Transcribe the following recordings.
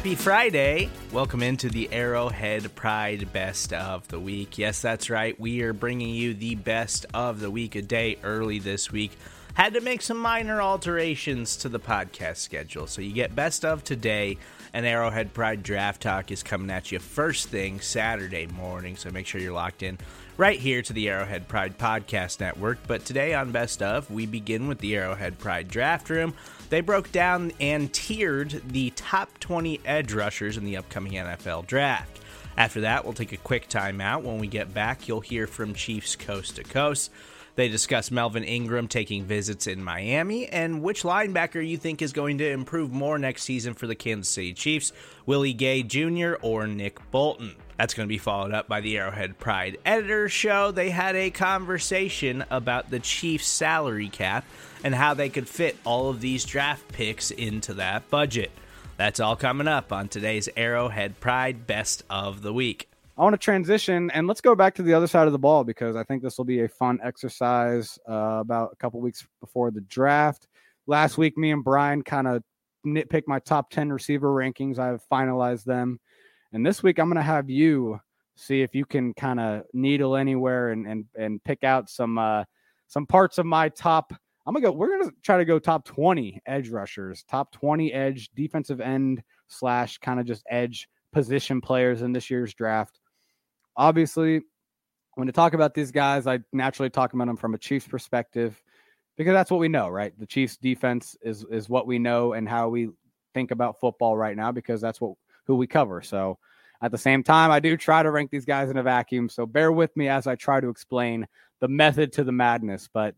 happy Friday. Welcome into the Arrowhead Pride Best of the Week. Yes, that's right. We are bringing you the best of the week a day early this week. Had to make some minor alterations to the podcast schedule. So you get best of today, and Arrowhead Pride Draft Talk is coming at you first thing Saturday morning. So make sure you're locked in right here to the Arrowhead Pride Podcast Network. But today on Best of, we begin with the Arrowhead Pride Draft Room. They broke down and tiered the top 20 edge rushers in the upcoming NFL draft. After that, we'll take a quick timeout. When we get back, you'll hear from Chiefs Coast to Coast. They discuss Melvin Ingram taking visits in Miami and which linebacker you think is going to improve more next season for the Kansas City Chiefs, Willie Gay Jr. or Nick Bolton. That's going to be followed up by the Arrowhead Pride editor show. They had a conversation about the Chiefs' salary cap and how they could fit all of these draft picks into that budget. That's all coming up on today's Arrowhead Pride Best of the Week. I want to transition and let's go back to the other side of the ball because I think this will be a fun exercise uh, about a couple weeks before the draft. Last week, me and Brian kind of nitpicked my top 10 receiver rankings. I've finalized them. And this week, I'm going to have you see if you can kind of needle anywhere and, and, and pick out some, uh, some parts of my top. I'm to go, we're to try to go top 20 edge rushers, top 20 edge defensive end slash kind of just edge position players in this year's draft obviously, when to talk about these guys, I naturally talk about them from a Chiefs perspective because that's what we know, right? The Chiefs defense is is what we know and how we think about football right now because that's what who we cover. So at the same time, I do try to rank these guys in a vacuum. So bear with me as I try to explain the method to the madness. But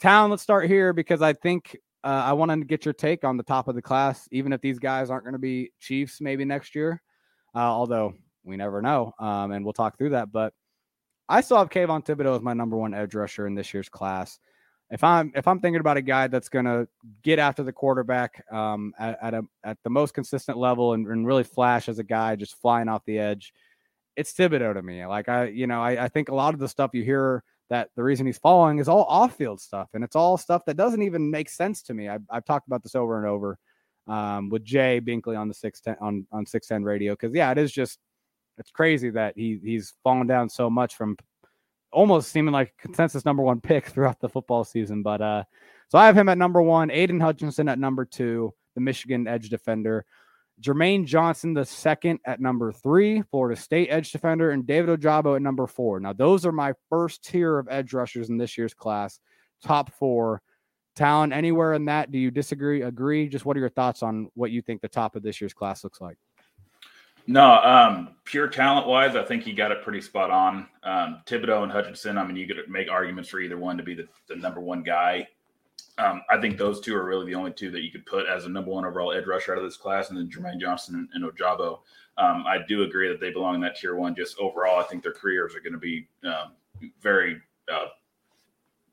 Town, let's start here because I think uh, I want to get your take on the top of the class, even if these guys aren't going to be Chiefs maybe next year. Uh, although we never know. Um, and we'll talk through that. But I still have Kayvon Thibodeaux as my number one edge rusher in this year's class. If I'm if I'm thinking about a guy that's going to get after the quarterback um, at, at, a at the most consistent level and, and, really flash as a guy just flying off the edge, it's Thibodeaux to me. Like I, you know, I, I think a lot of the stuff you hear that the reason he's falling is all off field stuff, and it's all stuff that doesn't even make sense to me. I've, I've talked about this over and over um, with Jay Binkley on the six ten on on six ten radio because yeah, it is just it's crazy that he he's fallen down so much from almost seeming like consensus number one pick throughout the football season. But uh, so I have him at number one, Aidan Hutchinson at number two, the Michigan edge defender. Jermaine Johnson, the second at number three, Florida State edge defender, and David Ojabo at number four. Now, those are my first tier of edge rushers in this year's class, top four. Talent anywhere in that? Do you disagree? Agree? Just what are your thoughts on what you think the top of this year's class looks like? No, um, pure talent wise, I think he got it pretty spot on. Um, Thibodeaux and Hutchinson, I mean, you could make arguments for either one to be the, the number one guy. Um, I think those two are really the only two that you could put as a number one overall edge rusher out of this class, and then Jermaine Johnson and, and Ojabo. Um, I do agree that they belong in that tier one. Just overall, I think their careers are going to be um, very uh,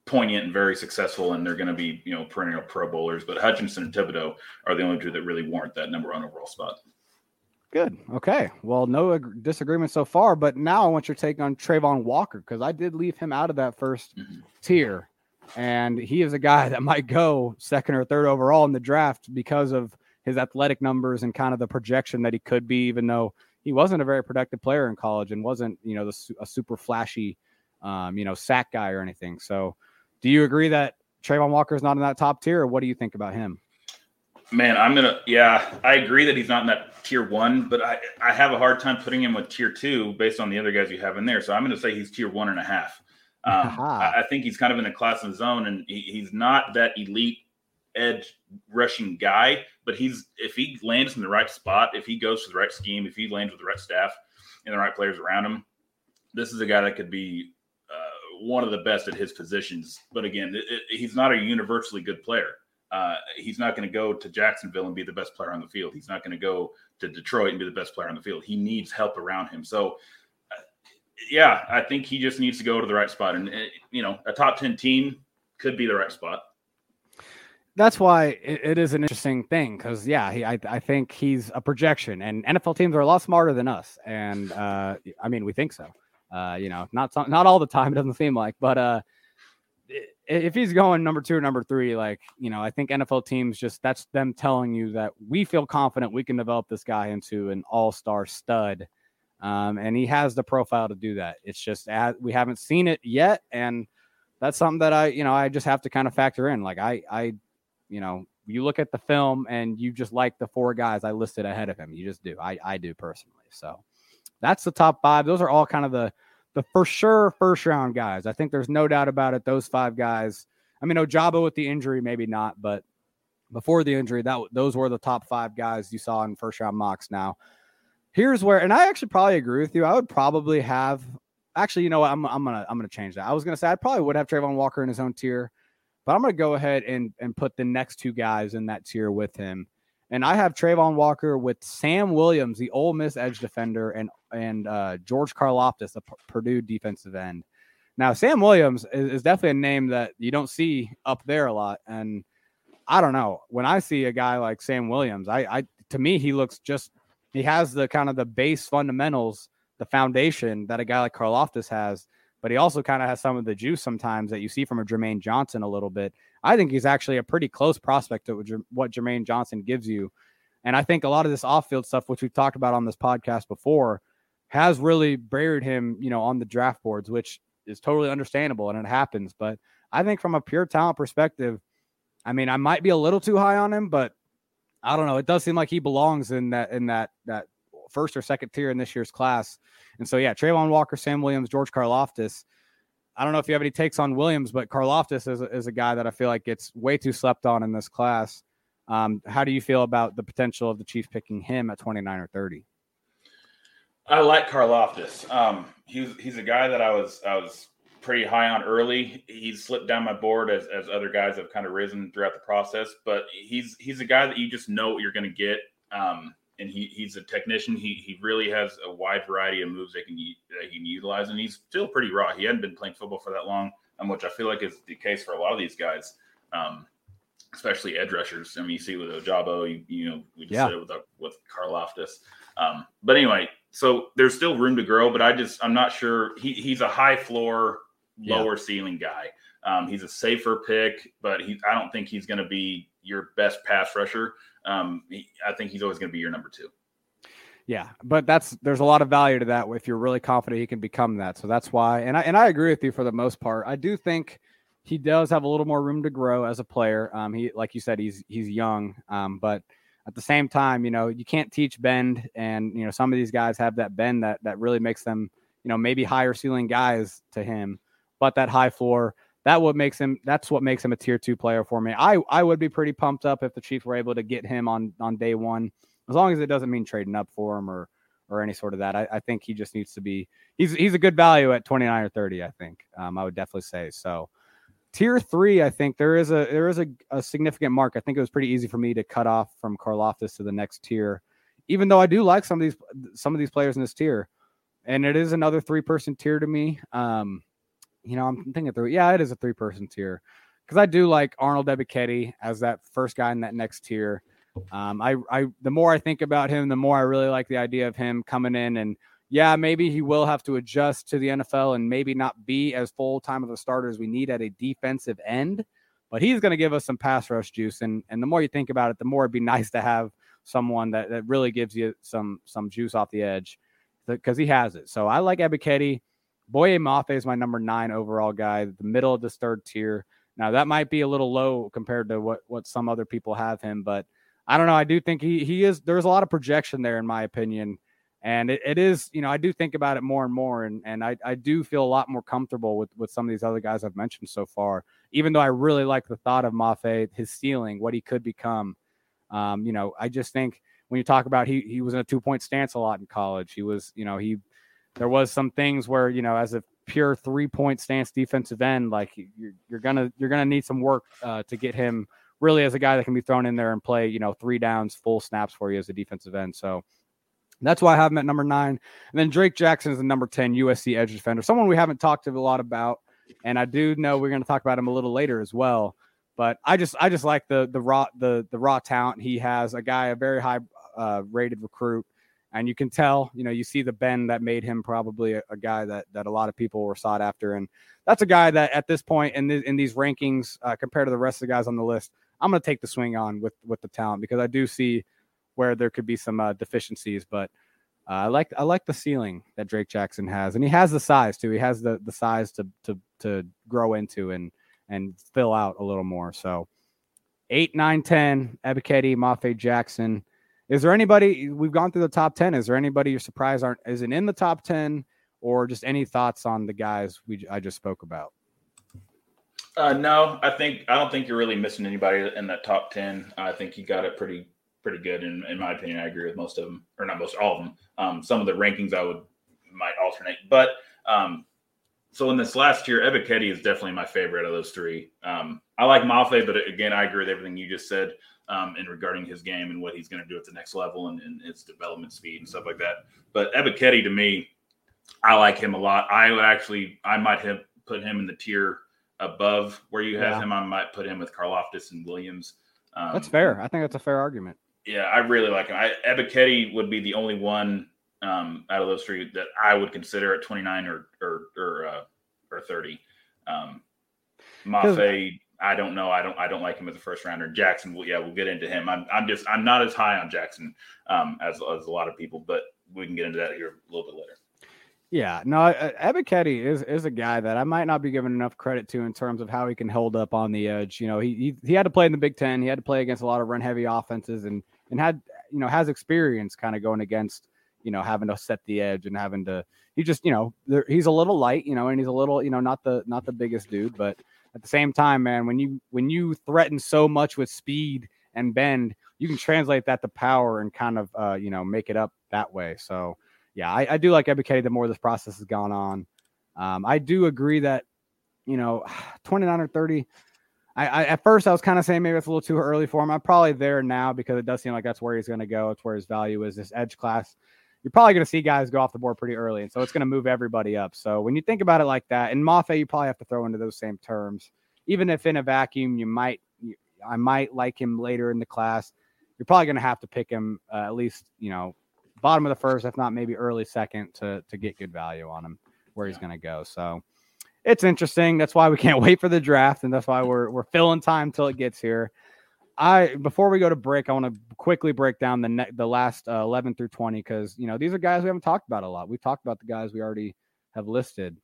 poignant and very successful, and they're going to be you know perennial Pro Bowlers. But Hutchinson and Thibodeaux are the only two that really warrant that number one overall spot. Good. Okay. Well, no ag- disagreement so far, but now I want your take on Travon Walker because I did leave him out of that 1st mm-hmm. tier, and he is a guy that might go second or third overall in the draft because of his athletic numbers and kind of the projection that he could be, even though he wasn't a very productive player in college and wasn't, you know, the, a super flashy, um, you know, sack guy or anything. So, do you agree that Travon Walker is not in that top tier, or what do you think about him? Man, I'm gonna. Yeah, I agree that he's not in that tier one, but I I have a hard time putting him with tier two based on the other guys you have in there. So I'm gonna say he's tier one and a half. Um, I, I, think he's kind of in a class of his own, and he, he's not that elite edge rushing guy, but he's if he lands in the right spot, if he goes to the right scheme, if he lands with the right staff and the right players around him, this is a guy that could be uh, one of the best at his positions. But again, it, it, he's not a universally good player. Uh, he's not going to go to Jacksonville and be the best player on the field. He's not going to go to Detroit and be the best player on the field. He needs help around him. So yeah, I think he just needs to go to the right spot. And, eh, you know, a top 10 team could be the right spot. That's why it, it is an interesting thing because, yeah, he, I, I think he's a projection, and NFL teams are a lot smarter than us. And uh, I mean, we think so. Uh, you know, not not all the time, it doesn't seem like, but uh, if he's going number two or number three, like, you know, I think NFL teams just that's them telling you that we feel confident we can develop this guy into an all star stud um, and he has the profile to do that. It's just we haven't seen it yet, and that's something that I, you know, I just have to kind of factor in. Like I, I, you know, you look at the film and you just like the four guys I listed ahead of him. You just do. I, I do personally. So that's the top five. Those are all kind of the, the for sure first round guys. I think there's no doubt about it. Those five guys. I mean, Ojabo with the injury, maybe not, but before the injury, that those were the top five guys you saw in first round mocks. Now, here's where, and I actually probably agree with you. I would probably have, actually, you know what? I'm, I'm gonna I'm gonna change that. I was gonna say I probably would have Travon Walker in his own tier, but I'm gonna go ahead and and put the next two guys in that tier with him. And I have Travon Walker with Sam Williams, the Ole Miss edge defender, and and uh, George Karlaftis, the P- Purdue defensive end. Now, Sam Williams is, is, definitely a name that you don't see up there a lot. And I don't know when I see a guy like Sam Williams, I, I to me he looks just he has the kind of the base fundamentals, the foundation that a guy like Karlaftis has, but he also kind of has some of the juice sometimes that you see from a Jermaine Johnson a little bit. I think he's actually a pretty close prospect to what Jermaine Johnson gives you. And I think a lot of this off-field stuff, which we've talked about on this podcast before, has really buried him, you know, on the draft boards, which is totally understandable and it happens. But I think from a pure talent perspective, I mean, I might be a little too high on him, but I don't know. It does seem like he belongs in that in that that first or second tier in this year's class. And so yeah, Travon Walker, Sam Williams, George Karlaftis. I don't know if you have any takes on Williams, but Karlaftis is a, is a guy that I feel like gets way too slept on in this class. Um, how do you feel about the potential of the Chiefs picking him at 29 or 30? I like Karlaftis. Um, he's he's a guy that I was I was pretty high on early. He's slipped down my board as, as other guys have kind of risen throughout the process, but he's he's a guy that you just know what you're going to get. Um, and he, he's a technician. He he really has a wide variety of moves that can that he can utilize, and he's still pretty raw. He hadn't been playing football for that long, um, which I feel like is the case for a lot of these guys, um, especially edge rushers. I mean, you see with Ojabo, you, you know, we just yeah. said it with with Karlaftis. Um, but anyway, so there's still room to grow, but I just I'm not sure. He he's a high floor lower yeah. ceiling guy. Um, he's a safer pick, but he, I don't think he's going to be your best pass rusher. Um, he, I think he's always going to be your number two. Yeah, but that's there's a lot of value to that if you're really confident he can become that. So that's why, and I and I agree with you for the most part. I do think he does have a little more room to grow as a player. Um, he like you said, he's he's young, um, but at the same time, you know, you can't teach bend, and you know some of these guys have that bend that that really makes them, you know, maybe higher ceiling guys to him but that high floor. That what makes him. That's what makes him a tier two player for me. I I would be pretty pumped up if the Chiefs were able to get him on on day one, as long as it doesn't mean trading up for him or or any sort of that. I, I think he just needs to be. He's he's a good value at twenty nine or thirty. I think. Um, I would definitely say so. Tier three, I think there is a there is a, a significant mark. I think it was pretty easy for me to cut off from Karlaftis to the next tier, even though I do like some of these some of these players in this tier, and it is another three person tier to me. Um, you know, I'm thinking through. Yeah, it is a three person tier because I do like Arnold Ebiketie as that first guy in that next tier. Um, I, I, the more I think about him, the more I really like the idea of him coming in and yeah, maybe he will have to adjust to the NFL and maybe not be as full time of a starter as we need at a defensive end, but he's going to give us some pass rush juice. And and the more you think about it, the more it'd be nice to have someone that, that really gives you some some juice off the edge because he has it. So I like Ebiketie. Boye Mafe is my number nine overall guy, the middle of this third tier. Now that might be a little low compared to what what some other people have him, but I don't know. I do think he he is. There's a lot of projection there, in my opinion, And it, it is, you know, I do think about it more and more, and and I, I do feel a lot more comfortable with with some of these other guys I've mentioned so far. Even though I really like the thought of Mafe, his ceiling, what he could become. Um, you know, I just think when you talk about he he was in a two point stance a lot in college. He was, you know, he there was some things where you know as a pure three point stance defensive end, like you're, you're gonna you're gonna need some work uh, to get him really as a guy that can be thrown in there and play, you know, three downs, full snaps for you as a defensive end. So that's why I have him at number nine. And then Drake Jackson is the number 10 USC edge defender, someone we haven't talked a lot about. And I do know we're going to talk about him a little later as well. But I just I just like the the raw the the raw talent he has. A guy, a very high uh, rated recruit, and you can tell. You know, you see the bend that made him probably a, a, guy that that a lot of people were sought after, and that's a guy that at this point in the, in these rankings uh, compared to the rest of the guys on the list, I'm going to take the swing on with with the talent because I do see where there could be some uh, deficiencies, but uh, I like I like the ceiling that Drake Jackson has, and he has the size too. He has the the size to to to grow into and and fill out a little more. So eight, nine, ten, Ebiketie, Mafe Jackson. Is there anybody we've gone through the top ten? Is there anybody you're surprised aren't isn't in the top ten, or just any thoughts on the guys we I just spoke about? Uh, no, I think I don't think you're really missing anybody in that top ten. I think you got it pretty pretty good in, in my opinion. I agree with most of them, or not most, all of them. Um, some of the rankings I would might alternate, but um, so in this last year, Ebiketie is definitely my favorite of those three. Um, I like Mafe, but again, I agree with everything you just said um, in regarding his game and what he's going to do at the next level and, and his development speed and stuff like that. But Ebiketie, to me, I like him a lot. I would actually, I might have put him in the tier above where you have yeah. him. I might put him with Karlaftis and Williams. Um, that's fair. I think that's a fair argument. Yeah, I really like him. I, Ebiketie would be the only one um, out of those three that I would consider at 29 or or or, uh, or 30. Um, Mafe, I don't know. I don't I don't like him as a first rounder. Jackson, well, yeah, we'll get into him. I'm I'm just I'm not as high on Jackson um, as as a lot of people, but we can get into that here a little bit later. Yeah, no, Ebiketie is is a guy that I might not be giving enough credit to in terms of how he can hold up on the edge. You know, he he, he had to play in the Big Ten. He had to play against a lot of run heavy offenses, and and had you know has experience kind of going against you know having to set the edge and having to he just you know there, he's a little light you know and he's a little you know not the not the biggest dude but at the same time man when you when you threaten so much with speed and bend you can translate that to power and kind of uh, you know make it up that way so yeah I, I do like Ebiketie the more this process has gone on um, I do agree that you know 29 or 30 I, I, at first I was kind of saying maybe it's a little too early for him. I'm probably there now because it does seem like that's where he's going to go. It's where his value is. This edge class, you're probably going to see guys go off the board pretty early, and so it's going to move everybody up. So when you think about it like that, and Mafe, you probably have to throw into those same terms. Even if in a vacuum, you might, you, I might like him later in the class. You're probably going to have to pick him uh, at least, you know, bottom of the first, if not maybe early second, to to get good value on him where he's going to go. So it's interesting. That's why we can't wait for the draft, and that's why we're we're filling time till it gets here. I before we go to break, I want to quickly break down the ne- the last uh, 11 through 20 because you know these are guys we haven't talked about a lot. We've talked about the guys we already have listed.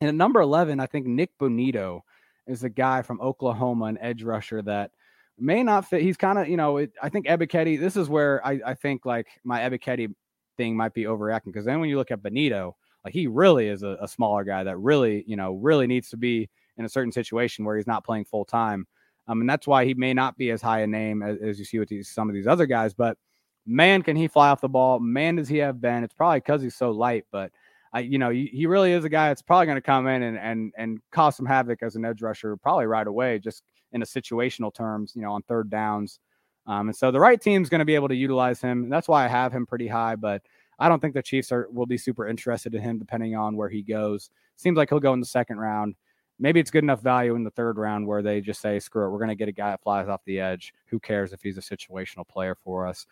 And at number 11, I think Nik Bonitto is a guy from Oklahoma, an edge rusher that may not fit. He's kind of, you know, it, I think Ebiketie, this is where I, I think like my Ebiketie thing might be overreacting because then when you look at Bonitto, like he really is a, a, smaller guy that really, you know, really needs to be in a certain situation where he's not playing full time. Um, and that's why he may not be as high a name as, as you see with these, some of these other guys. But man, can he fly off the ball? Man, does he have been? It's probably because he's so light, but I, you know, he, he really is a guy that's probably going to come in and and and cause some havoc as an edge rusher, probably right away, just in a situational terms, you know, on third downs. Um, and so the right team's going to be able to utilize him. And that's why I have him pretty high, but I don't think the Chiefs are will be super interested in him depending on where he goes. Seems like he'll go in the second round. Maybe it's good enough value in the third round where they just say, screw it, we're going to get a guy that flies off the edge. Who cares if he's a situational player for us?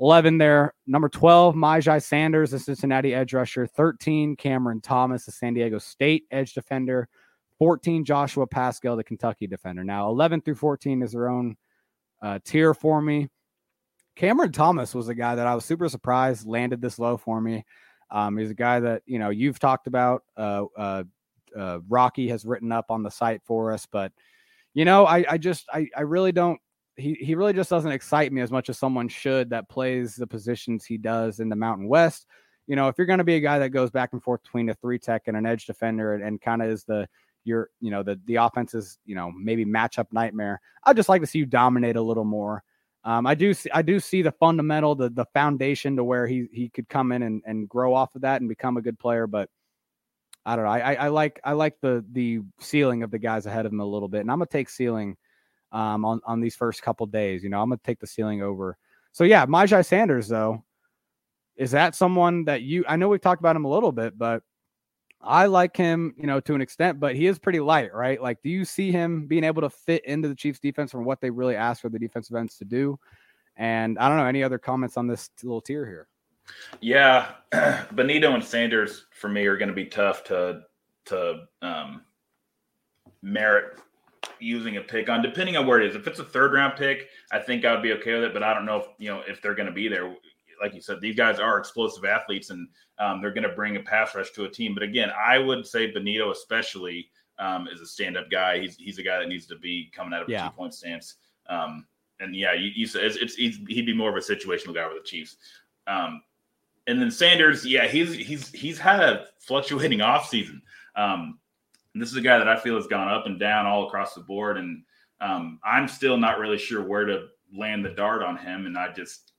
11 there. Number 12, Myjai Sanders, the Cincinnati edge rusher. 13, Cameron Thomas, the San Diego State edge defender. 14, Joshua Paschal, the Kentucky defender. Now, 11 through 14 is their own uh, tier for me. Cameron Thomas was a guy that I was super surprised landed this low for me. Um, he's a guy that you know you've talked about. Uh, uh, uh, Rocky has written up on the site for us, but you know, I, I just I, I really don't he he really just doesn't excite me as much as someone should that plays the positions he does in the Mountain West. You know, if you're going to be a guy that goes back and forth between a three tech and an edge defender and, and kind of is the your you know the the offense is you know maybe matchup nightmare. I'd just like to see you dominate a little more. Um, I do see I do see the fundamental the the foundation to where he he could come in and, and grow off of that and become a good player, but I don't know. I, I, like I like the the ceiling of the guys ahead of him a little bit, and I'm gonna take ceiling um, on on these first couple days. You know, I'm gonna take the ceiling over. So yeah, Myjai Sanders though, is that someone that you? I know we've talked about him a little bit, but I like him, you know, to an extent, but he is pretty light, right? Like, do you see him being able to fit into the Chiefs defense from what they really asked for the defensive ends to do? And I don't know any other comments on this little tier here. Yeah, Bonitto and Sanders for me are going to be tough to to um, merit using a pick on, depending on where it is. If it's a third round pick, I think I would be okay with it. But I don't know if you know if they're going to be there. Like you said, these guys are explosive athletes, and um, they're going to bring a pass rush to a team. But again, I would say Bonitto, especially um, is a stand up guy. He's he's a guy that needs to be coming out of a two point stance. Um, and yeah, you, you said it's, it's he'd be more of a situational guy with the Chiefs. Um, and then Sanders, yeah, he's he's he's had a fluctuating offseason. Um, this is a guy that I feel has gone up and down all across the board, and um, I'm still not really sure where to land the dart on him. And I just,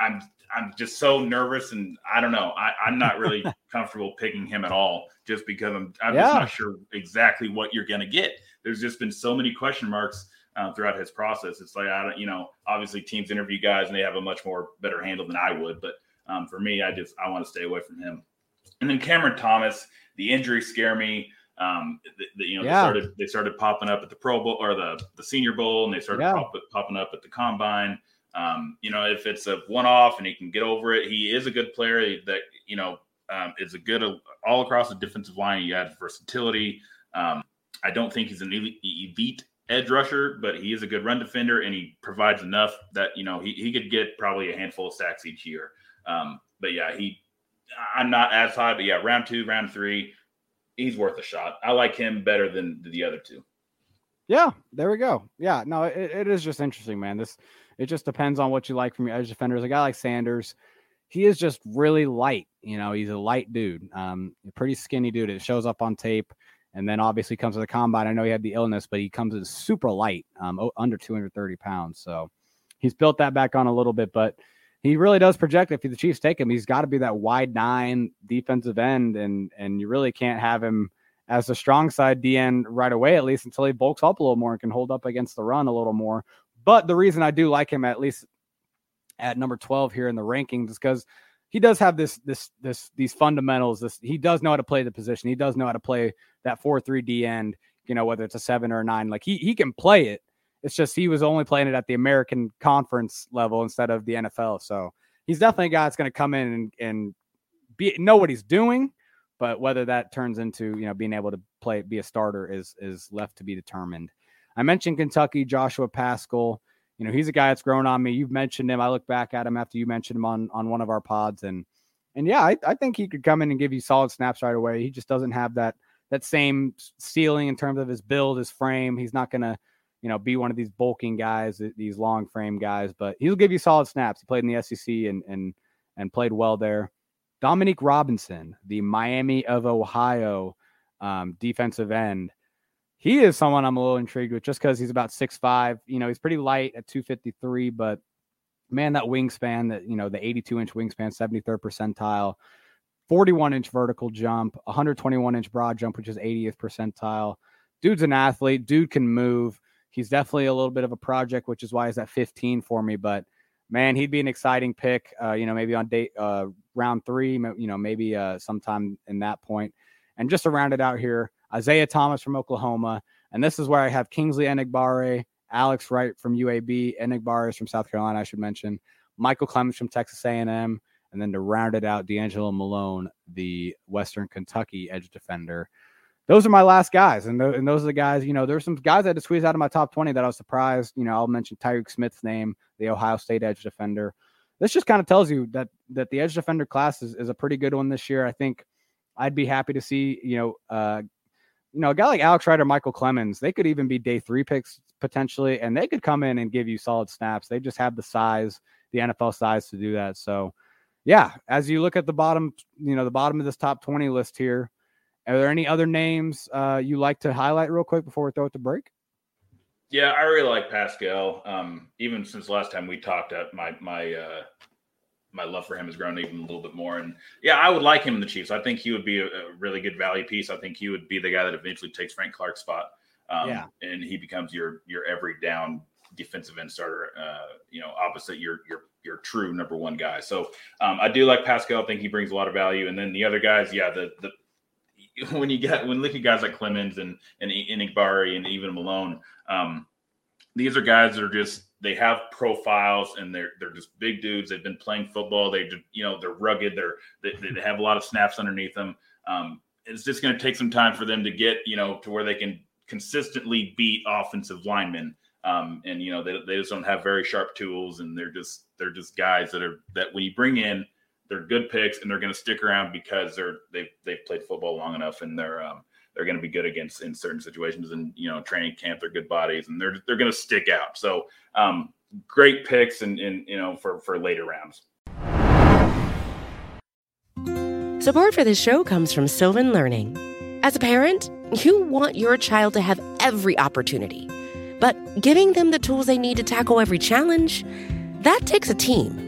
I'm I'm just so nervous, and I don't know. I, I'm not really comfortable picking him at all, just because I'm I'm yeah. just not sure exactly what you're going to get. There's just been so many question marks. Uh, throughout his process, it's like I don't, you know, obviously teams interview guys and they have a much more better handle than I would, but um, for me, I just I want to stay away from him. And then Cameron Thomas, the injuries scare me. Um, the, the, you know, yeah. they started they started popping up at the Pro Bowl or the the Senior Bowl, and they started yeah. pop, popping up at the Combine. Um, you know, if it's a one off and he can get over it, he is a good player that you know um, is a good all across the defensive line. He has versatility. Um, I don't think he's an elite edge rusher, but he is a good run defender and he provides enough that you know he, he could get probably a handful of sacks each year. Um, but yeah, he I'm not as high, but yeah, round two, round three, he's worth a shot. I like him better than the other two. Yeah, there we go. Yeah, no, it, it is just interesting, man. This it just depends on what you like from your edge defenders. A guy like Sanders, he is just really light. You know, he's a light dude, um, pretty skinny dude. It shows up on tape, and then obviously comes to the combine. I know he had the illness, but he comes in super light, um, under 230 pounds. So he's built that back on a little bit, but he really does project if the Chiefs take him, he's got to be that wide nine defensive end, and and you really can't have him as the strong side DN right away, at least until he bulks up a little more and can hold up against the run a little more. But the reason I do like him at least at number 12 here in the rankings is because he does have this this this these fundamentals. This he does know how to play the position. He does know how to play that four three D end. You know whether it's a seven or a nine. Like he he can play it. It's just he was only playing it at the American Conference level instead of the NFL. So he's definitely a guy that's going to come in and, and be know what he's doing, but whether that turns into you know being able to play be a starter is is left to be determined. I mentioned Kentucky, Joshua Paschal. You know he's a guy that's grown on me. You've mentioned him. I look back at him after you mentioned him on on one of our pods, and and yeah, I, I think he could come in and give you solid snaps right away. He just doesn't have that that same ceiling in terms of his build, his frame. He's not going to you know, be one of these bulking guys, these long frame guys, but he'll give you solid snaps. He played in the SEC and and and played well there. Dominique Robinson, the Miami of Ohio um, defensive end, he is someone I'm a little intrigued with just because he's about six five. You know, he's pretty light at 253, but man, that wingspan, that you know, the 82 inch wingspan, 73rd percentile, 41 inch vertical jump, 121 inch broad jump, which is 80th percentile. Dude's an athlete. Dude can move. He's definitely a little bit of a project, which is why he's at 15 for me. But man, he'd be an exciting pick. Uh, you know, maybe on date uh, round three. You know, maybe uh, sometime in that point. And just to round it out here, Isaiah Thomas from Oklahoma, and this is where I have Kingsley Enagbare, Alex Wright from UAB, Enagbare is from South Carolina. I should mention Michael Clemons from Texas A&M, and then to round it out, D'Angelo Malone, the Western Kentucky edge defender those are my last guys. And, th- and those are the guys, you know, there's some guys I had to squeeze out of my top 20 that I was surprised. You know, I'll mention Tyreke Smith's name, the Ohio State edge defender. This just kind of tells you that that the edge defender class is, is a pretty good one this year. I think I'd be happy to see, you know, uh, you know, a guy like Alex or Michael Clemons. they could even be day three picks potentially, and they could come in and give you solid snaps. They just have the size, the NFL size to do that. So, yeah, as you look at the bottom, you know, the bottom of this top 20 list here, are there any other names uh, you like to highlight real quick before we throw it to break? Yeah, I really like Paschal. Um, even since last time we talked, uh, my my uh, my love for him has grown even a little bit more. And yeah, I would like him in the Chiefs. I think he would be a, a really good value piece. I think he would be the guy that eventually takes Frank Clark's spot. Um, yeah. and he becomes your your every down defensive end starter. Uh, you know, opposite your your your true number one guy. So um, I do like Paschal. I think he brings a lot of value. And then the other guys, yeah, the the when you get when looking at guys like Clemons and and Enagbare and even Malone, um, these are guys that are just they have profiles and they're they're just big dudes. They've been playing football. They you know they're rugged. They're they, they have a lot of snaps underneath them. Um, it's just going to take some time for them to get you know to where they can consistently beat offensive linemen. Um, and you know they, they just don't have very sharp tools, and they're just they're just guys that are that when you bring in, they're good picks, and they're going to stick around because they're they've they've played football long enough, and they're um, they're going to be good against in certain situations. And you know, training camp, they're good bodies, and they're they're going to stick out. So um, great picks, and and you know for for later rounds. Support for this show comes from Sylvan Learning. As a parent, you want your child to have every opportunity, but giving them the tools they need to tackle every challenge, that takes a team.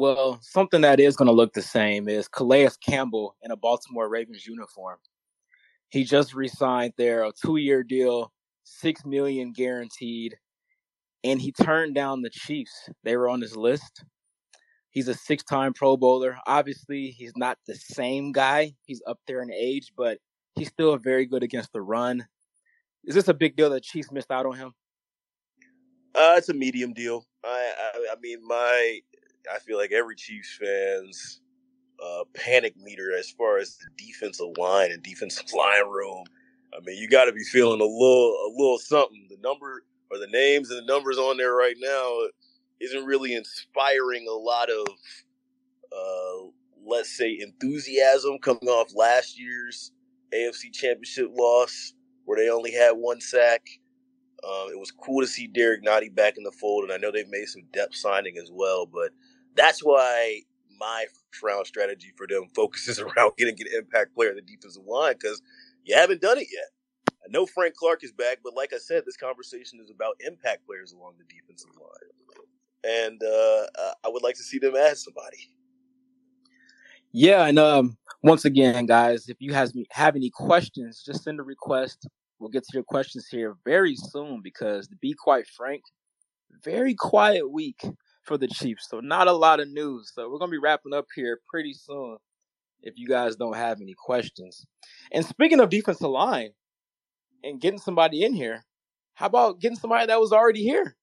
Well, something that is going to look the same is Calais Campbell in a Baltimore Ravens uniform. He just re-signed there a two-year deal, six million guaranteed, and he turned down the Chiefs. They were on his list. He's a six-time Pro Bowler. Obviously, he's not the same guy. He's up there in age, but he's still very good against the run. Is this a big deal that Chiefs missed out on him? Uh, it's a medium deal. I, I, I mean, my I feel like every Chiefs fans uh, panic meter as far as the defensive line and defensive line room. I mean, you got to be feeling a little a little something. The number or the names and the numbers on there right now isn't really inspiring a lot of uh, let's say enthusiasm coming off last year's AFC Championship loss where they only had one sack. Um, it was cool to see Derrick Nnadi back in the fold, and I know they've made some depth signing as well. But that's why my round strategy for them focuses around getting an impact player in the defensive line because you haven't done it yet. I know Frank Clark is back, but like I said, this conversation is about impact players along the defensive line, and uh, I would like to see them add somebody. Yeah, and um, once again, guys, if you has, have any questions, just send a request. We'll get to your questions here very soon because, to be quite frank, very quiet week for the Chiefs. So not a lot of news. So we're gonna be wrapping up here pretty soon. If you guys don't have any questions. And speaking of defensive line and getting somebody in here, how about getting somebody that was already here?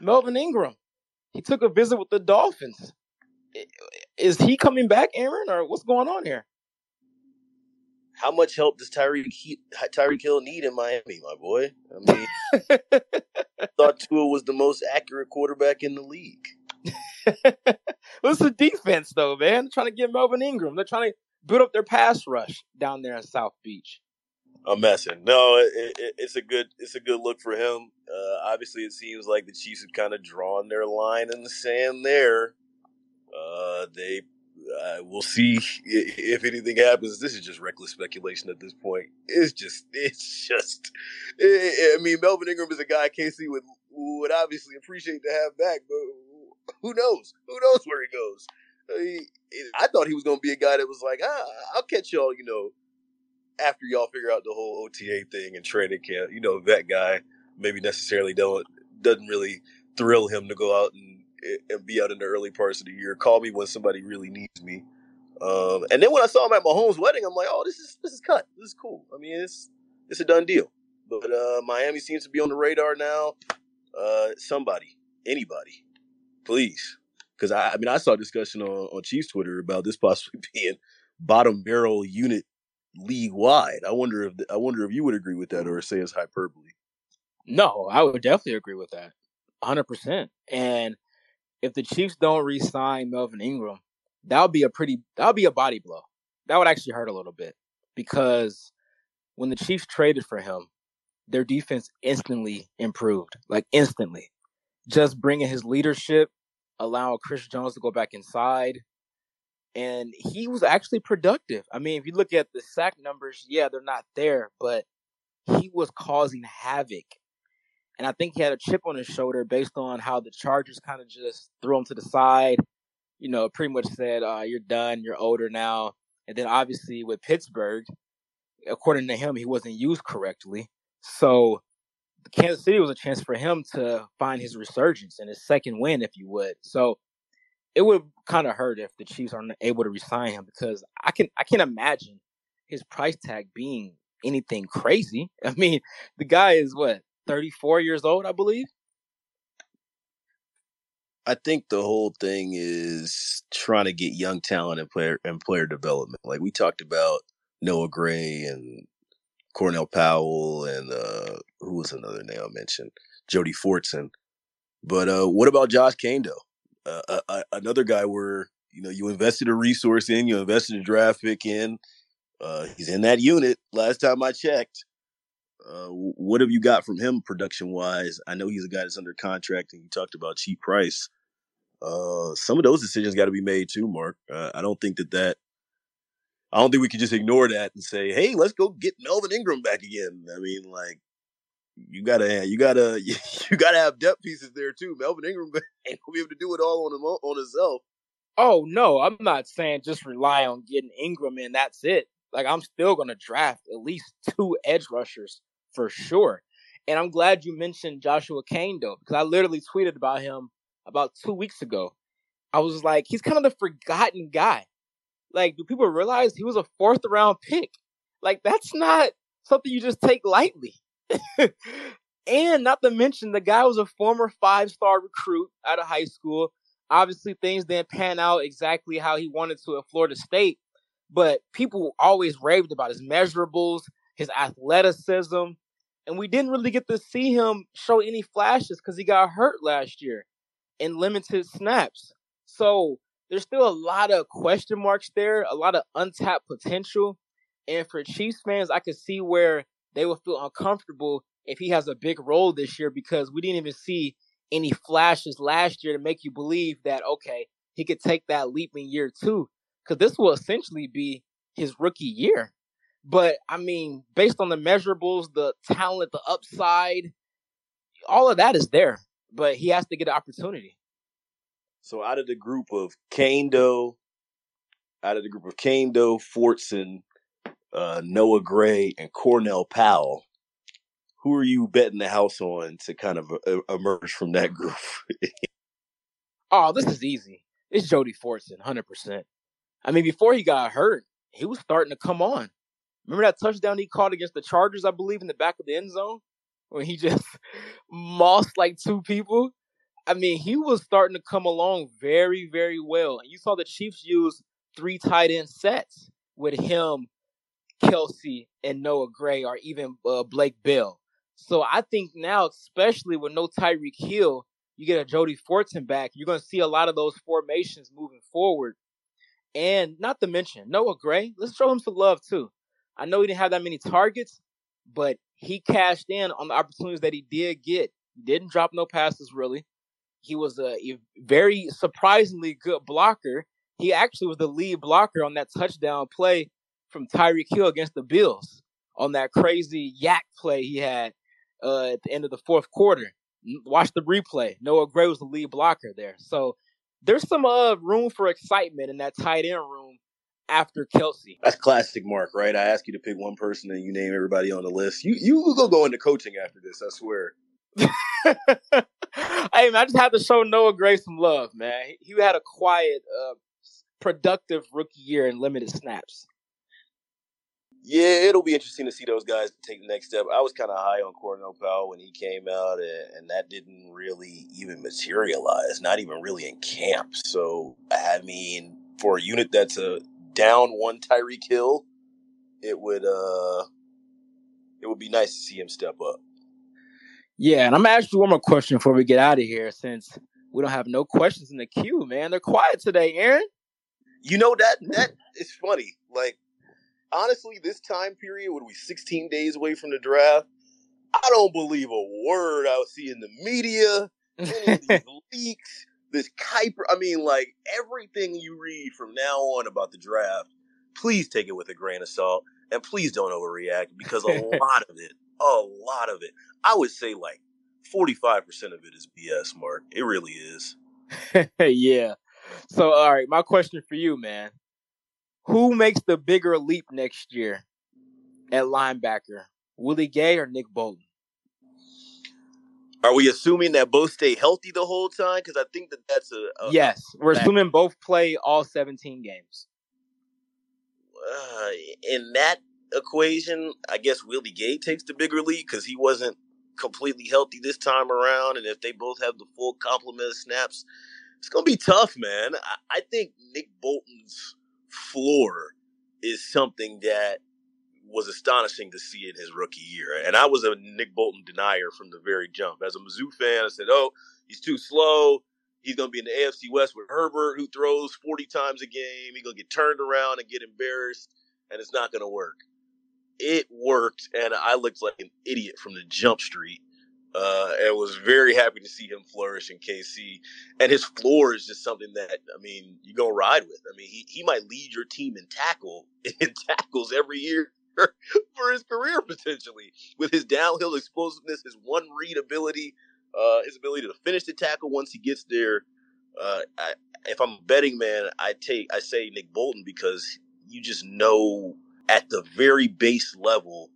Melvin Ingram. He took a visit with the Dolphins. Is he coming back, Aaron, or what's going on here? How much help does Tyreek Tyreek Hill need in Miami, my boy? I mean, I thought Tua was the most accurate quarterback in the league. What's the defense, though, man? They're trying to get Melvin Ingram. They're trying to build up their pass rush down there in South Beach. I'm messing. No, it, it, it's a good it's a good look for him. Uh, obviously, it seems like the Chiefs have kind of drawn their line in the sand there. Uh, they uh, we'll see if anything happens. This is just reckless speculation at this point. It's just, it's just. I mean, Melvin Ingram is a guy KC would would obviously appreciate to have back, but who knows? Who knows where he goes? I thought he was going to be a guy that was like, ah, I'll catch y'all, you know, after y'all figure out the whole OTA thing and training camp. You know, that guy maybe necessarily don't doesn't really thrill him to go out and and be out in the early parts of the year. Call me when somebody really needs me. Um, and then when I saw him at Mahomes' wedding, I'm like, oh, this is this is cut. This is cool. I mean, it's it's a done deal. But uh, Miami seems to be on the radar now. Uh, somebody, anybody, please, because I, I mean, I saw discussion on on Chiefs Twitter about this possibly being bottom barrel unit league wide. I wonder if I wonder if you would agree with that or say it's hyperbole. No, I would definitely agree with that, hundred percent. And if the Chiefs don't re-sign Melvin Ingram, that would be a pretty that would be a body blow. That would actually hurt a little bit because when the Chiefs traded for him, their defense instantly improved, like instantly. Just bringing his leadership, allowing Chris Jones to go back inside, and he was actually productive. I mean, if you look at the sack numbers, yeah, they're not there, but he was causing havoc and I think he had a chip on his shoulder based on how the Chargers kind of just threw him to the side. You know, pretty much said, uh, "You're done. You're older now." And then obviously with Pittsburgh, according to him, he wasn't used correctly. So Kansas City was a chance for him to find his resurgence and his second win, if you would. So it would kind of hurt if the Chiefs aren't able to resign him because I can I can imagine his price tag being anything crazy. I mean, the guy is what 34 years old, I believe. I think the whole thing is trying to get young talent and player and player development. Like we talked about Noah Gray and Cornell Powell and uh, who was another name I mentioned, Jody Fortson. But uh, what about Josh Kaindoh? Uh, uh, uh, another guy where you know you invested a resource in, you invested a draft pick in. Uh, he's in that unit. Last time I checked, uh, what have you got from him production wise? I know he's a guy that's under contract, and you talked about cheap price. Uh, some of those decisions got to be made too, Mark. Uh, I don't think that that. I don't think we can just ignore that and say, "Hey, let's go get Melvin Ingram back again." I mean, like you gotta, you gotta, you gotta have depth pieces there too. Melvin Ingram ain't gonna be able to do it all on him on himself. Oh no, I'm not saying just rely on getting Ingram and That's it. Like I'm still gonna draft at least two edge rushers for sure. And I'm glad you mentioned Joshua Kaindoh because I literally tweeted about him about two weeks ago. I was like, he's kind of the forgotten guy. Like, do people realize he was a fourth round pick? Like, that's not something you just take lightly. and not to mention, the guy was a former five star recruit out of high school. Obviously, things didn't pan out exactly how he wanted to at Florida State, but people always raved about his measurables, his athleticism, and we didn't really get to see him show any flashes because he got hurt last year in limited snaps. So there's still a lot of question marks there, a lot of untapped potential. And for Chiefs fans, I could see where they will feel uncomfortable if he has a big role this year because we didn't even see any flashes last year to make you believe that okay, he could take that leap in year two. Because this will essentially be his rookie year. But I mean, based on the measurables, the talent, the upside, all of that is there. But he has to get an opportunity. So out of the group of Kaindoh, out of the group of Kaindoh, Fortson, uh, Noah Gray, and Cornell Powell, who are you betting the house on to kind of uh, emerge from that group? oh, this is easy. It's Jody Fortson, hundred percent. I mean, before he got hurt, he was starting to come on. Remember that touchdown he caught against the Chargers, I believe, in the back of the end zone? When he just mossed like two people? I mean, he was starting to come along very, very well. And you saw the Chiefs use three tight end sets with him, Kelce, and Noah Gray, or even uh, Blake Bell. So I think now, especially with no Tyreek Hill, you get a Jody Fortson back. You're going to see a lot of those formations moving forward. And not to mention Noah Gray, let's show him some love too. I know he didn't have that many targets, but he cashed in on the opportunities that he did get. He didn't drop no passes really. He was a, a very surprisingly good blocker. He actually was the lead blocker on that touchdown play from Tyreek Hill against the Bills on that crazy YAC play he had uh, at the end of the fourth quarter. Watch the replay. Noah Gray was the lead blocker there. So there's some uh, room for excitement in that tight end room after Kelce. That's classic Mark, right? I ask you to pick one person and you name everybody on the list. You you go go into coaching after this, I swear. hey man, I just have to show Noah Gray some love, man. He had a quiet, uh, productive rookie year and limited snaps. Yeah, it'll be interesting to see those guys take the next step. I was kind of high on Cornell Powell when he came out, and, and, that didn't really even materialize, not even really in camp. So, I mean, for a unit that's a down one Tyreek Hill, it would uh, it would be nice to see him step up. Yeah, and I'm gonna ask you one more question before we get out of here, since we don't have no questions in the queue, man. They're quiet today, Aaron. You know that that is funny. Like honestly, this time period, when we 16 days away from the draft, I don't believe a word I see in the media, any of these leaks, this Kiper. I mean, like everything you read from now on about the draft, please take it with a grain of salt and please don't overreact because a lot of it, a lot of it, I would say like 45% of it is BS, Mark. It really is. yeah. So, all right, my question for you, man who makes the bigger leap next year at linebacker? Willie Gay or Nick Bolton? Are we assuming that both stay healthy the whole time? Because I think that that's a, a yes. We're assuming both play all 17 games. Uh, in that equation, I guess Willie Gay takes the bigger lead because he wasn't completely healthy this time around, and if they both have the full complement of snaps, it's gonna be tough, man. I, I think Nick Bolton's floor is something that was astonishing to see in his rookie year. And I was a Nick Bolton denier from the very jump. As a Mizzou fan, I said, oh, he's too slow. He's going to be in the AFC West with Herbert, who throws 40 times a game. He's going to get turned around and get embarrassed, and it's not going to work. It worked, and I looked like an idiot from the jump street uh, and was very happy to see him flourish in KC. And his floor is just something that I mean you gonna ride with. I mean he he might lead your team in tackle in tackles every year for his career potentially with his downhill explosiveness, his one read ability, uh, his ability to finish the tackle once he gets there. Uh, I, if I'm a betting man, I take I say Nick Bolton because you just know at the very base level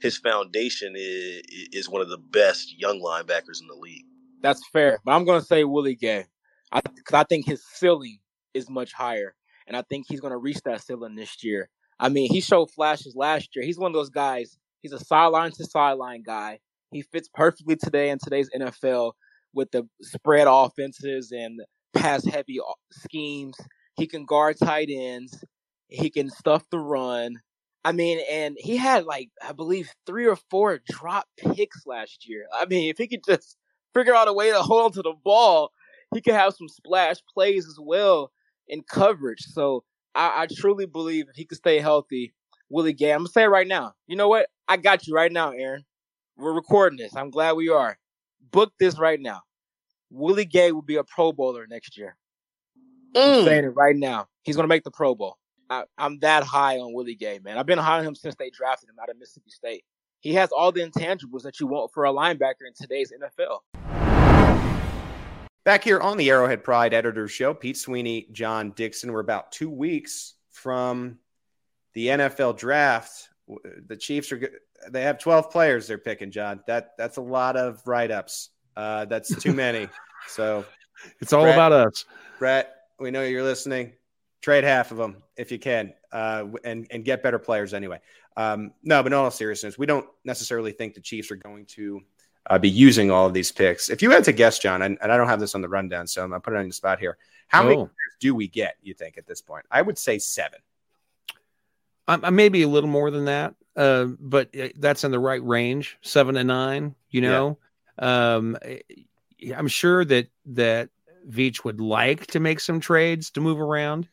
his foundation is is one of the best young linebackers in the league. That's fair, but I'm going to say Willie Gay, because I, I think his ceiling is much higher, and I think he's going to reach that ceiling this year. I mean, he showed flashes last year. He's one of those guys. He's a sideline to sideline guy. He fits perfectly today in today's NFL with the spread offenses and pass heavy uh, schemes. He can guard tight ends. He can stuff the run. I mean, and he had like I believe three or four drop picks last year. I mean, if he could just figure out a way to hold on to the ball, he could have some splash plays as well in coverage. So I, I truly believe if he could stay healthy, Willie Gay. I'm gonna say it right now. You know what? I got you right now, Aaron. We're recording this. I'm glad we are. Book this right now. Willie Gay will be a Pro Bowler next year. Mm. I'm saying it right now. He's gonna make the Pro Bowl. I, am that high on Willie Gay, man. I've been high on him since they drafted him out of Mississippi State. He has all the intangibles that you want for a linebacker in today's NFL. Back here on the Arrowhead Pride Editor Show, Pete Sweeney, John Dixon. We're about two weeks from the NFL draft. The Chiefs are they have 12 players they're picking, John. That that's a lot of write-ups. Uh, that's too many. so it's all Brett, about us. Brett, we know you're listening trade half of them if you can, uh, and and get better players anyway. Um, no, but in all seriousness, we don't necessarily think the Chiefs are going to uh, be using all of these picks. If you had to guess, John, and, and I don't have this on the rundown, so I'm gonna put it on the spot here. How many Oh. do we get? You think at this point? I would say seven. I, I maybe a little more than that, uh, but uh, that's in the right range, seven to nine. You know, um, eh, I'm sure that that Veach would like to make some trades to move around,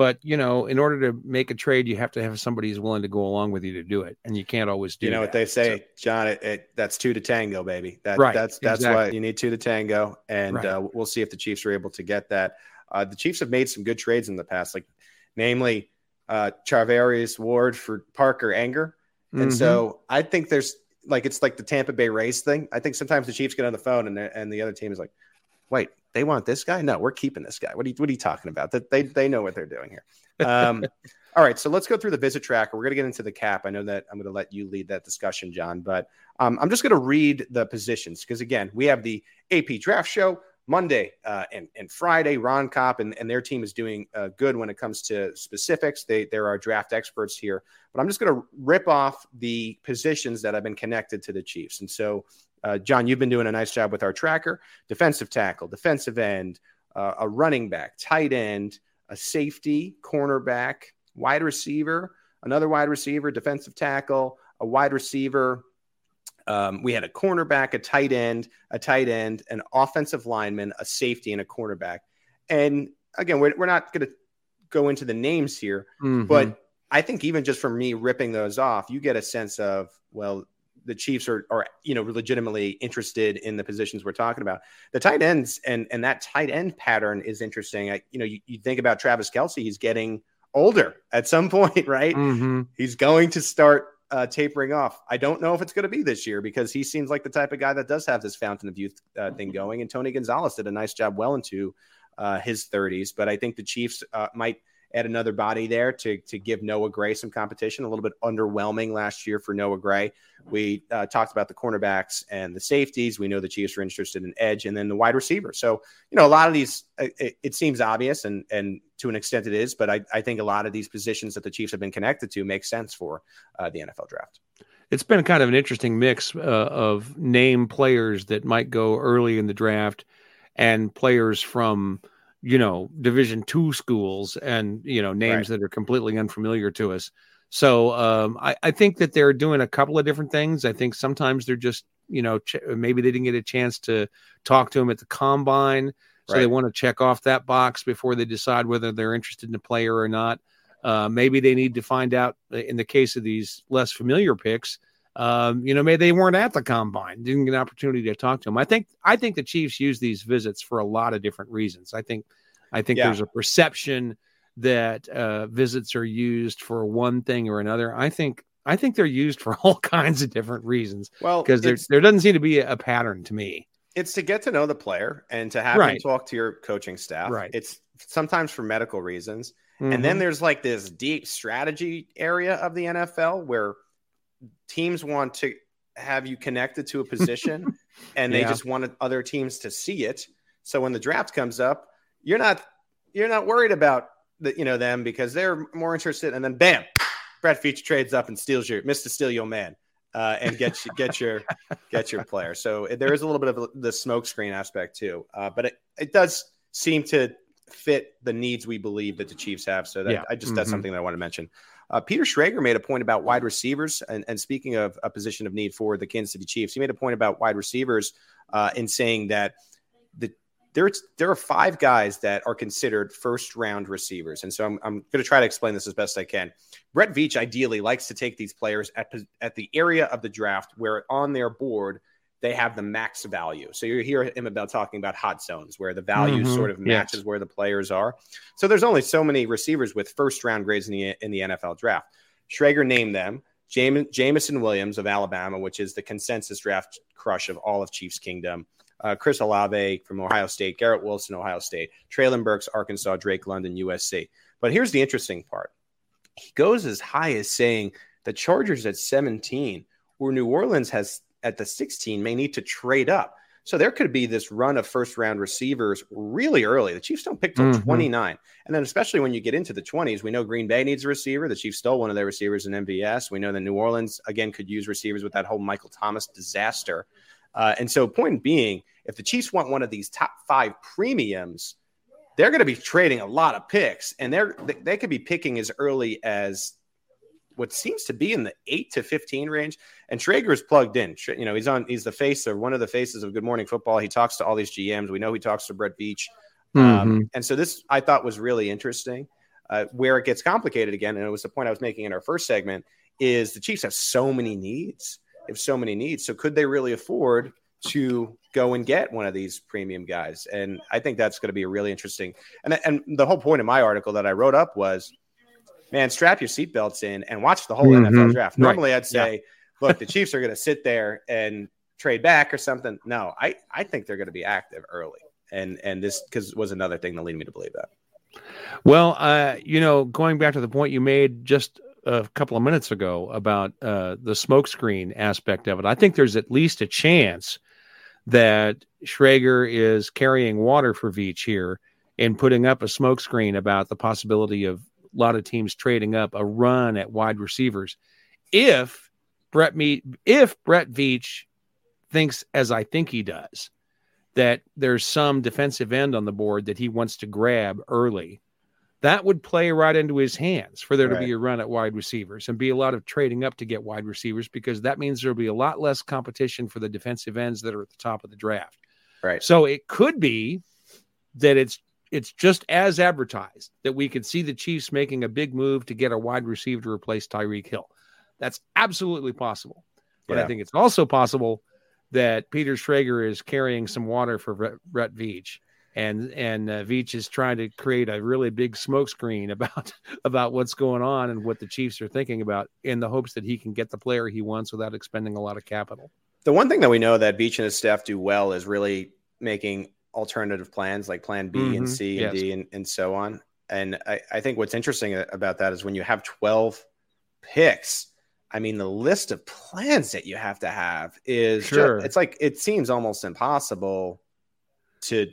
but you know, in order to make a trade, you have to have somebody who's willing to go along with you to do it, and you can't always do. It. You know what they say, So- John? It, it, that's two to tango, baby. That, Right, That's that's why you need two to tango, and Right. uh, we'll see if the Chiefs are able to get that. Uh, the Chiefs have made some good trades in the past, like namely uh, Charvarius Ward for Parker Ehinger, and Mhm. so I think there's like it's like the Tampa Bay Rays thing. I think sometimes the Chiefs get on the phone and and the other team is like, "Wait, they want this guy? No, we're keeping this guy. What are you, what are you talking about? That they they know what they're doing here." Um, all right, so let's go through the visit tracker. We're going to get into the cap. I know that I'm going to let you lead that discussion, John, but um, I'm just going to read the positions because, again, we have the AP draft show Monday uh, and, and Friday. Ron Kopp and, and their team is doing uh, good when it comes to specifics. They, there are draft experts here, but I'm just going to rip off the positions that have been connected to the Chiefs. And so, uh, John, you've been doing a nice job with our tracker defensive tackle, defensive end, uh, a running back, tight end, a safety, cornerback, wide receiver, another wide receiver, defensive tackle, a wide receiver. Um, we had a cornerback, a tight end, a tight end, an offensive lineman, a safety, and a cornerback. And again, we're, we're not going to go into the names here, Mhm. but I think even just from me ripping those off, you get a sense of, well, the Chiefs are, are you know, legitimately interested in the positions we're talking about. The tight ends and and that tight end pattern is interesting. I, you know, you, you think about Travis Kelce, he's getting older at some point, right? Mhm. He's going to start uh, tapering off. I don't know if it's going to be this year because he seems like the type of guy that does have this fountain of youth uh, thing going. And Tony Gonzalez did a nice job well into uh, his 30s, but I think the Chiefs uh, might add another body there to to give Noah Gray some competition. A little bit underwhelming last year for Noah Gray. We uh, talked about the cornerbacks and the safeties. We know the Chiefs are interested in edge and then the wide receiver. So you know a lot of these uh, it, it seems obvious and and to an extent it is, but I, I think a lot of these positions that the Chiefs have been connected to make sense for uh, the NFL draft. it's been kind of an interesting mix uh, of name players that might go early in the draft and players from you know division two schools and you know names that are completely unfamiliar to us. So um, I, I think that they're doing a couple of different things. I think sometimes they're just you know ch- maybe they didn't get a chance to talk to him at the combine so they want to check off that box before they decide whether they're interested in a player or not. Uh, maybe they need to find out uh, in the case of these less familiar picks um, you know, maybe they weren't at the combine, didn't get an opportunity to talk to them. I think I think the Chiefs use these visits for a lot of different reasons. I think I think Yeah. there's a perception that uh, visits are used for one thing or another. I think I think they're used for all kinds of different reasons Well, because there there doesn't seem to be a, pattern to me. it's to get to know the player and to have him talk to your coaching staff. Right. It's sometimes for medical reasons. And then Mhm. there's like this deep strategy area of the NFL where teams want to have you connected to a position and they Yeah. just wanted other teams to see it. So when the draft comes up, you're not you're not worried about the, you know them because they're more interested and then bam, Brett Veach trades up and steals your Mr. Steal Your Man. Uh, and get you, get your get your player. So there is a little bit of the smoke screen aspect too, uh, but it, it does seem to fit the needs we believe that the Chiefs have. So that Yeah. I just that's Mhm. something that I want to mention. Uh, Peter Schrager made a point about wide receivers, and, and speaking of a position of need for the Kansas City Chiefs, he made a point about wide receivers uh, in saying that the there's there are five guys that are considered first round receivers, and so I'm, I'm going to try to explain this as best I can. Brett Veach ideally likes to take these players at at the area of the draft where on their board they have the max value. So you hear him about talking about hot zones where the value Mhm. sort of Yes. matches where the players are. So there's only so many receivers with first round grades in the in the NFL draft. Schrager named them. Jam- Jameson Williams of Alabama, which is the consensus draft crush of all of Chiefs Kingdom. Uh, Chris Olave from Ohio State, Garrett Wilson, Ohio State, Treylon Burks, Arkansas, Drake London, USC. But here's the interesting part. He goes as high as saying the Chargers at 17, or New Orleans has at the 16 may need to trade up. So there could be this run of first round receivers really early. The Chiefs don't pick till Mhm. 29. And then, especially when you get into the 20s, we know Green Bay needs a receiver. The Chiefs stole one of their receivers in MVS. We know that New Orleans, again, could use receivers with that whole Michael Thomas disaster. Uh, and so, point being, if the Chiefs want one of these top five premiums, they're going to be trading a lot of picks, and they're they could be picking as early as what seems to be in the eight to fifteen range. And Schrager is plugged in. You know, he's on. He's the face or one of the faces of Good Morning Football. He talks to all these GMs. We know he talks to Brett Veach. Um, mm-hmm. Um, and so this I thought was really interesting. Uh, where it gets complicated again, and it was the point I was making in our first segment, is the Chiefs have so many needs. They have so many needs. So could they really afford to go and get one of these premium guys? And I think that's going to be a really interesting. And and the whole point of my article that I wrote up was, man, strap your seatbelts in and watch the whole mm-hmm. NFL draft. Normally, right. I'd say, yeah. look, the Chiefs are going to sit there and trade back or something. No, I I think they're going to be active early. And and this because was another thing that led me to believe that. Well, uh, you know, going back to the point you made just a couple of minutes ago about uh, the smokescreen aspect of it, I think there's at least a chance that Schrager is carrying water for Veach here and putting up a smokescreen about the possibility of lot of teams trading up a run at wide receivers. If Brett meet if Brett Veach thinks as I think he does, that there's some defensive end on the board that he wants to grab early, that would play right into his hands for there right. to be a run at wide receivers and be a lot of trading up to get wide receivers because that means there'll be a lot less competition for the defensive ends that are at the top of the draft. Right. So it could be that it's it's just as advertised that we could see the Chiefs making a big move to get a wide receiver to replace Tyreek Hill. That's absolutely possible. But yeah. I think it's also possible that Peter Schrager is carrying some water for Brett Veach, and and uh, Veach is trying to create a really big smokescreen about about what's going on and what the Chiefs are thinking about, in the hopes that he can get the player he wants without expending a lot of capital. The one thing that we know that Veach and his staff do well is really making alternative plans like Plan B mm-hmm. and C and yes. D and, and so on. And I, I think what's interesting about that is when you have twelve picks I mean, the list of plans that you have to have is sure. Just, it's like it seems almost impossible to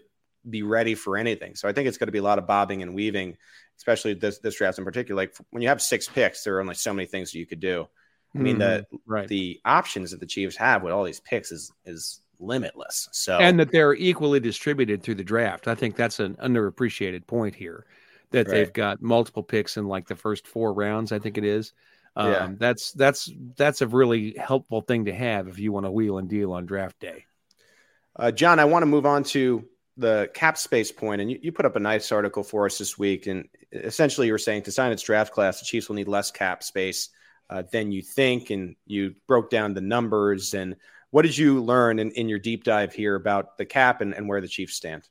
be ready for anything. So I think it's going to be a lot of bobbing and weaving, especially this this draft in particular. Like when you have six picks, there are only so many things you could do. I mean, the mm, right. the options that the Chiefs have with all these picks is is limitless. So and that they're equally distributed through the draft. I think that's an underappreciated point here. That right. they've got multiple picks in like the first four rounds, I think it is. Um, yeah. That's that's that's a really helpful thing to have if you want to wheel and deal on draft day. Uh, John, I want to move on to the cap space point, and you, you, put up a nice article for us this week. And essentially, you were saying to sign its draft class, the Chiefs will need less cap space uh, than you think, and you broke down the numbers. And what did you learn in, in your deep dive here about the cap and, and where the Chiefs stand?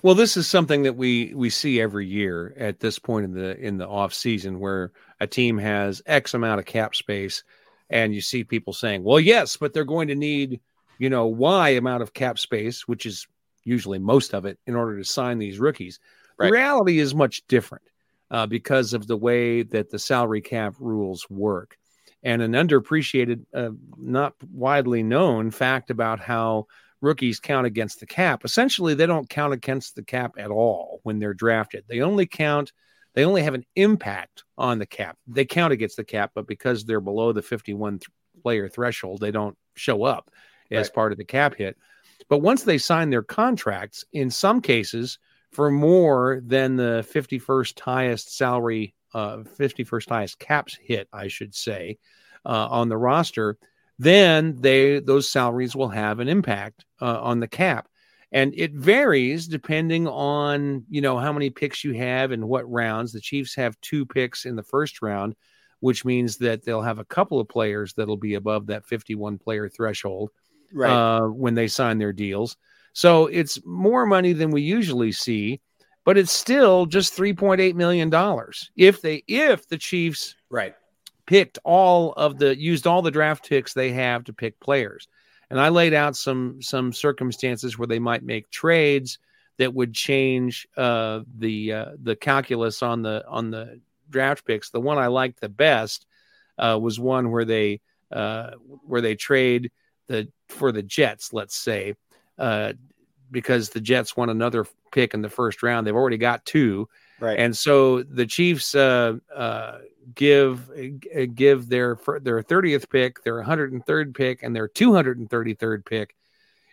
Well, this is something that we we see every year at this point in the in the off season where a team has X amount of cap space, and you see people saying, "Well, yes, but they're going to need you know Y amount of cap space, which is usually most of it, in order to sign these rookies." Right. The reality is much different uh, because of the way that the salary cap rules work, and an underappreciated, uh, not widely known fact about how rookies count against the cap. Essentially, they don't count against the cap at all when they're drafted. They only count, they only have an impact on the cap. They count against the cap, but because they're below the 51 th- player threshold, they don't show up as right. part of the cap hit. But once they sign their contracts, in some cases, for more than the 51st highest salary, uh, 51st highest caps hit, I should say, uh, on the roster, then they those salaries will have an impact uh, on the cap. And it varies depending on you know how many picks you have and what rounds. The chiefs have two picks in the first round which means that they'll have a couple of players that'll be above that 51 player threshold right. uh, when they sign their deals. So it's more money than we usually see but it's still just 3.8 million dollars if they if the chiefs right picked all of the used all the draft picks they have to pick players. And I laid out some some circumstances where they might make trades that would change uh, the uh, the calculus on the on the draft picks. The one I liked the best uh, was one where they uh, where they trade the for the Jets, let's say, uh, because the Jets want another pick in the first round. They've already got two, right? And so the Chiefs uh, give give their their 30th pick, their 103rd pick, and their 233rd pick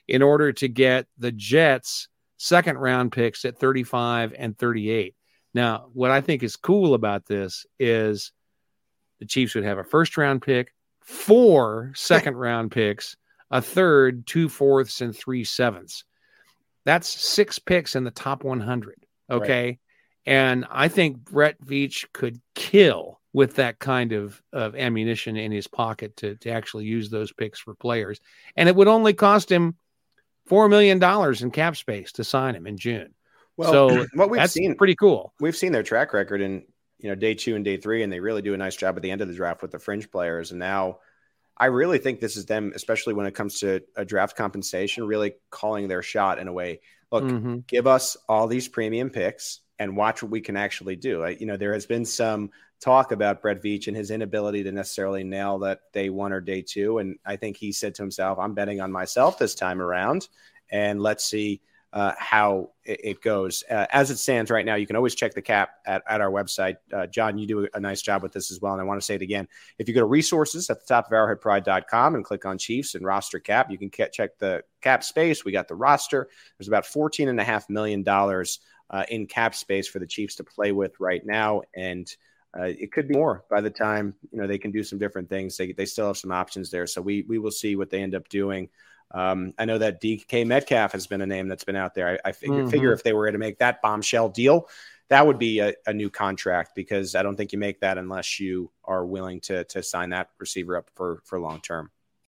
in order to get the Jets second round picks at 35 and 38. Now, what I think is cool about this is the Chiefs would have a first round pick, four second round picks, a third, two fourths, and three sevenths. That's six picks in the top 100. Okay. Right. And I think Brett Veach could kill with that kind of, of ammunition in his pocket to, to actually use those picks for players. And it would only cost him $4 million in cap space to sign him in June. Well, so what we've seen pretty cool. We've seen their track record in you know day two and day three, and they really do a nice job at the end of the draft with the fringe players. And now, I really think this is them, especially when it comes to a draft compensation, really calling their shot in a way. Look, mm-hmm. give us all these premium picks and watch what we can actually do. I, you know, there has been some talk about Brett Veach and his inability to necessarily nail that day one or day two. And I think he said to himself, I'm betting on myself this time around. And let's see uh, how it, it goes. Uh, as it stands right now, you can always check the cap at, at our website. Uh, John, you do a nice job with this as well. And I want to say it again. If you go to resources at the top of arrowheadpride.com and click on Chiefs and roster cap, you can check the cap space. We got the roster. There's about $14.5 million uh, in cap space for the Chiefs to play with right now. And uh, it could be more by the time you know they can do some different things. They, they still have some options there, so we we will see what they end up doing. Um, I know that DK Metcalf has been a name that's been out there. I, I figure, mm-hmm. figure if they were going to make that bombshell deal, that would be a, a, new contract because I don't think you make that unless you are willing to to sign that receiver up for for long term.